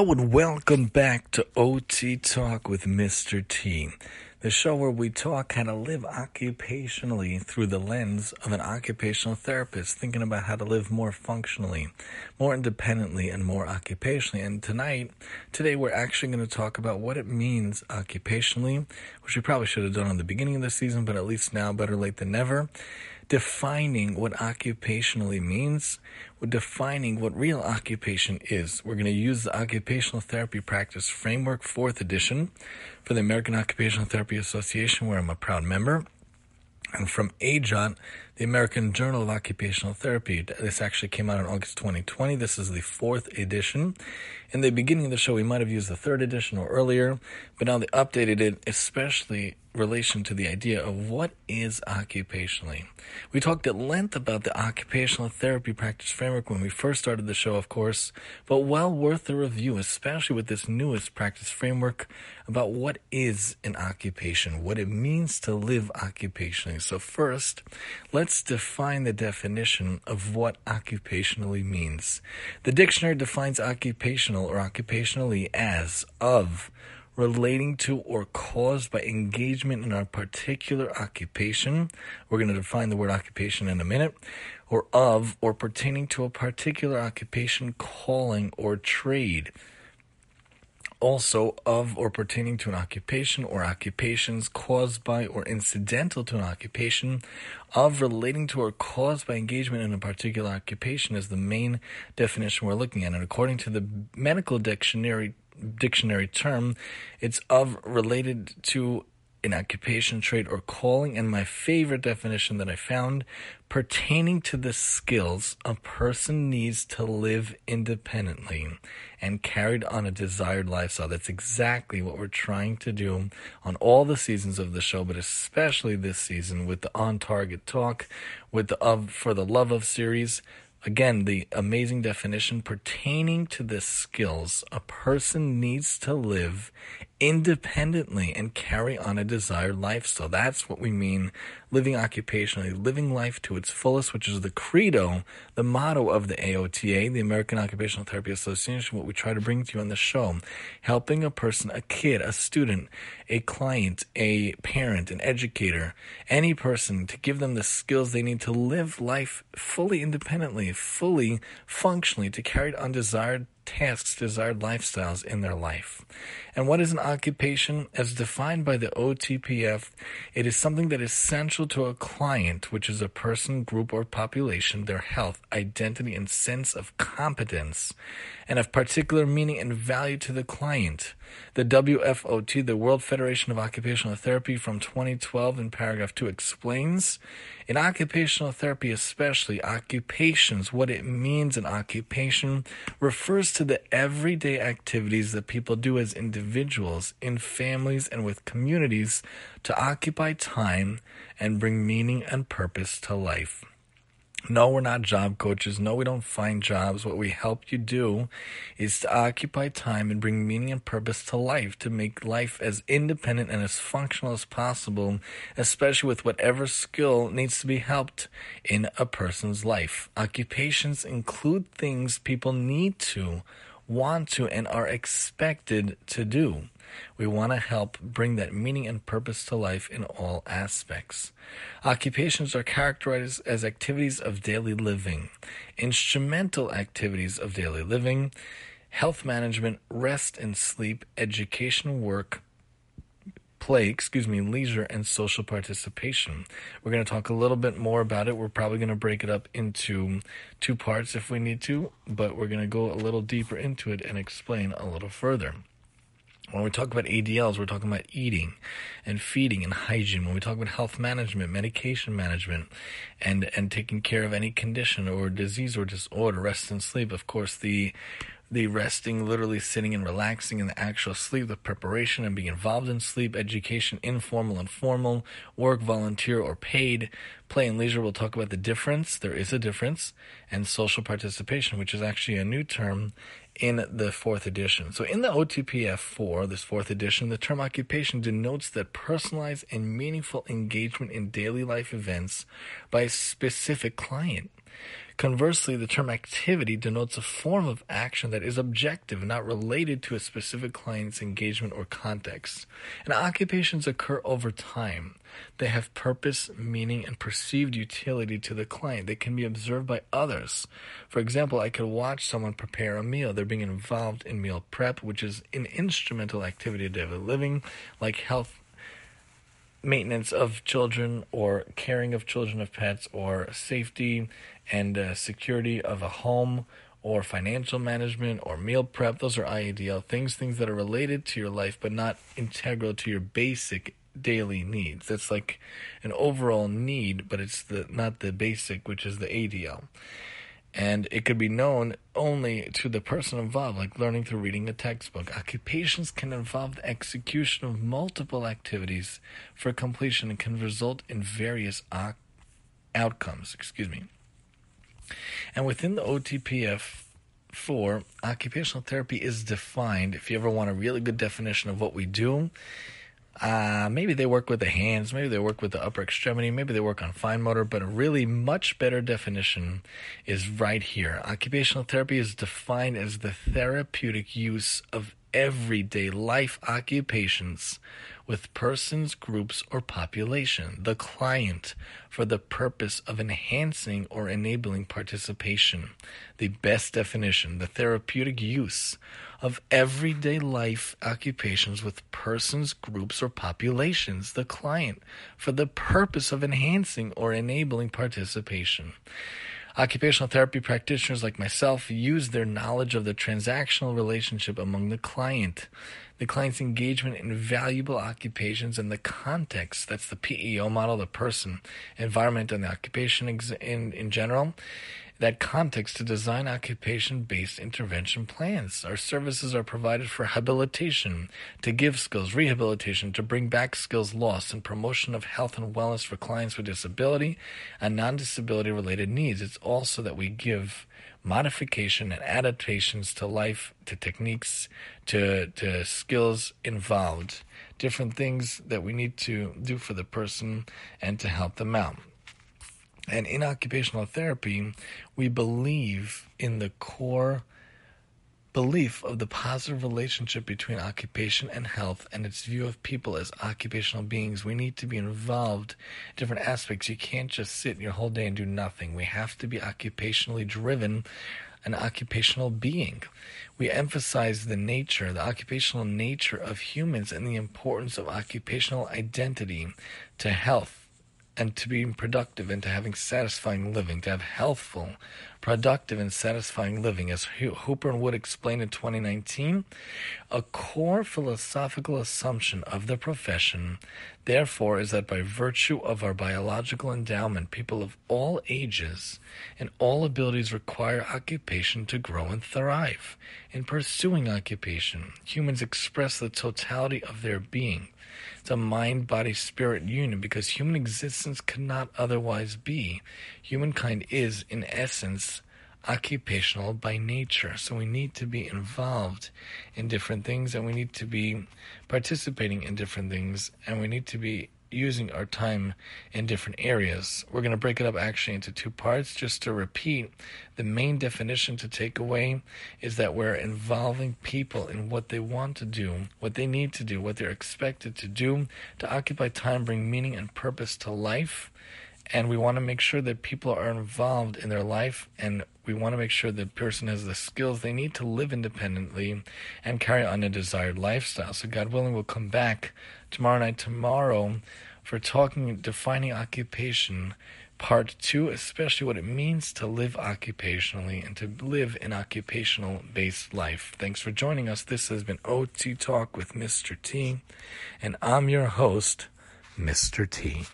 Hello and welcome back to OT Talk with Mr. T, the show where we talk how to live occupationally through the lens of an occupational therapist, thinking about how to live more functionally, more independently, and more occupationally. And tonight, today, we're actually going to talk about what it means occupationally, which we probably should have done in the beginning of the season, but at least now, better late than never defining what occupationally means. We're defining what real occupation is. We're going to use the Occupational Therapy Practice Framework, fourth edition, for the American Occupational Therapy Association, where I'm a proud member. And from AJOT, the American Journal of Occupational Therapy. This actually came out in August 2020. This is the fourth edition. In the beginning of the show, we might have used the third edition or earlier, but now they updated it, especially relation to the idea of what is occupationally. We talked at length about the occupational therapy practice framework when we first started the show, of course, but well worth a review, especially with this newest practice framework about what is an occupation, what it means to live occupationally. So first, let's define the definition of what occupationally means. The dictionary defines occupational or occupationally as of relating to or caused by engagement in a particular occupation. We're going to define the word occupation in a minute. Or of or pertaining to a particular occupation, calling, or trade. Also, of or pertaining to an occupation or occupations caused by or incidental to an occupation, of relating to or caused by engagement in a particular occupation is the main definition we're looking at. And according to the medical dictionary dictionary term. It's of related to an occupation, trade, or calling. And my favorite definition that I found pertaining to the skills a person needs to live independently and carried on a desired lifestyle. That's exactly what we're trying to do on all the seasons of the show, but especially this season with the On Target Talk, with the Of for the Love of series Again, the amazing definition pertaining to the skills a person needs to live independently and carry on a desired lifestyle. That's what we mean living occupationally, living life to its fullest, which is the credo, the motto of the AOTA, the American Occupational Therapy Association, what we try to bring to you on the show. Helping a person, a kid, a student, a client, a parent, an educator, any person to give them the skills they need to live life fully independently, fully functionally, to carry on desired tasks, desired lifestyles in their life. And what is an occupation? As defined by the OTPF, it is something that is central to a client, which is a person, group, or population, their health, identity, and sense of competence, and of particular meaning and value to the client. The WFOT, the World Federation of Occupational Therapy from 2012 in paragraph 2 explains in occupational therapy, especially occupations, what it means in occupation refers to the everyday activities that people do as individuals, in families, and with communities to occupy time and bring meaning and purpose to life. No, we're not job coaches. No, we don't find jobs. What we help you do is to occupy time and bring meaning and purpose to life, to make life as independent and as functional as possible, especially with whatever skill needs to be helped in a person's life. Occupations include things people need to, want to, and are expected to do. We want to help bring that meaning and purpose to life in all aspects. Occupations are characterized as activities of daily living, instrumental activities of daily living, health management, rest and sleep, education, work, play, excuse me, leisure, and social participation. We're going to talk a little bit more about it. We're probably going to break it up into two parts if we need to, but we're going to go a little deeper into it and explain a little further. When we talk about ADLs, we're talking about eating and feeding and hygiene. When we talk about health management, medication management, and, and taking care of any condition or disease or disorder, rest and sleep, of course, the the resting, literally sitting and relaxing in the actual sleep, the preparation and being involved in sleep, education, informal and formal, work, volunteer, or paid, play and leisure. We'll talk about the difference. There is a difference, and social participation, which is actually a new term in the fourth edition. So in the OTPF 4, this fourth edition, the term occupation denotes that personalized and meaningful engagement in daily life events by a specific client. Conversely, the term activity denotes a form of action that is objective, not related to a specific client's engagement or context. And occupations occur over time. They have purpose, meaning, and perceived utility to the client. They can be observed by others. For example, I could watch someone prepare a meal. They're being involved in meal prep, which is an instrumental activity of daily living, like health maintenance of children or caring of children of pets or safety and uh, security of a home or financial management or meal prep those are IADL things things that are related to your life but not integral to your basic daily needs that's like an overall need but it's the not the basic which is the ADL and it could be known only to the person involved, like learning through reading a textbook. Occupations can involve the execution of multiple activities for completion and can result in various o- outcomes. Excuse me. And within the OTPF 4, occupational therapy is defined. If you ever want a really good definition of what we do, uh, maybe they work with the hands, maybe they work with the upper extremity, maybe they work on fine motor, but a really much better definition is right here. Occupational therapy is defined as the therapeutic use of everyday life occupations with persons, groups, or population, the client, for the purpose of enhancing or enabling participation. The best definition, the therapeutic use of everyday life occupations with persons, groups, or populations, the client, for the purpose of enhancing or enabling participation. Occupational therapy practitioners like myself use their knowledge of the transactional relationship among the client, the client's engagement in valuable occupations, and the context that's the PEO model, the person, environment, and the occupation in, in general that context to design occupation based intervention plans. Our services are provided for habilitation, to give skills, rehabilitation, to bring back skills lost, and promotion of health and wellness for clients with disability and non disability related needs. It's also that we give modification and adaptations to life, to techniques, to, to skills involved, different things that we need to do for the person and to help them out. And in occupational therapy, we believe in the core belief of the positive relationship between occupation and health and its view of people as occupational beings. We need to be involved in different aspects. You can't just sit your whole day and do nothing. We have to be occupationally driven, an occupational being. We emphasize the nature, the occupational nature of humans and the importance of occupational identity to health and to being productive and to having satisfying living, to have healthful, productive, and satisfying living. As Hooper and Wood explained in 2019, a core philosophical assumption of the profession, therefore, is that by virtue of our biological endowment, people of all ages and all abilities require occupation to grow and thrive. In pursuing occupation, humans express the totality of their being it's a mind body spirit union because human existence cannot otherwise be. Humankind is, in essence, occupational by nature. So we need to be involved in different things and we need to be participating in different things and we need to be using our time in different areas. We're going to break it up actually into two parts. Just to repeat, the main definition to take away is that we're involving people in what they want to do, what they need to do, what they're expected to do to occupy time, bring meaning and purpose to life. And we want to make sure that people are involved in their life and we want to make sure that person has the skills they need to live independently and carry on a desired lifestyle. So God willing, we'll come back tomorrow night, tomorrow, for talking, defining occupation, part two, especially what it means to live occupationally and to live an occupational based life. Thanks for joining us. This has been OT Talk with Mr. T, and I'm your host, Mr. T.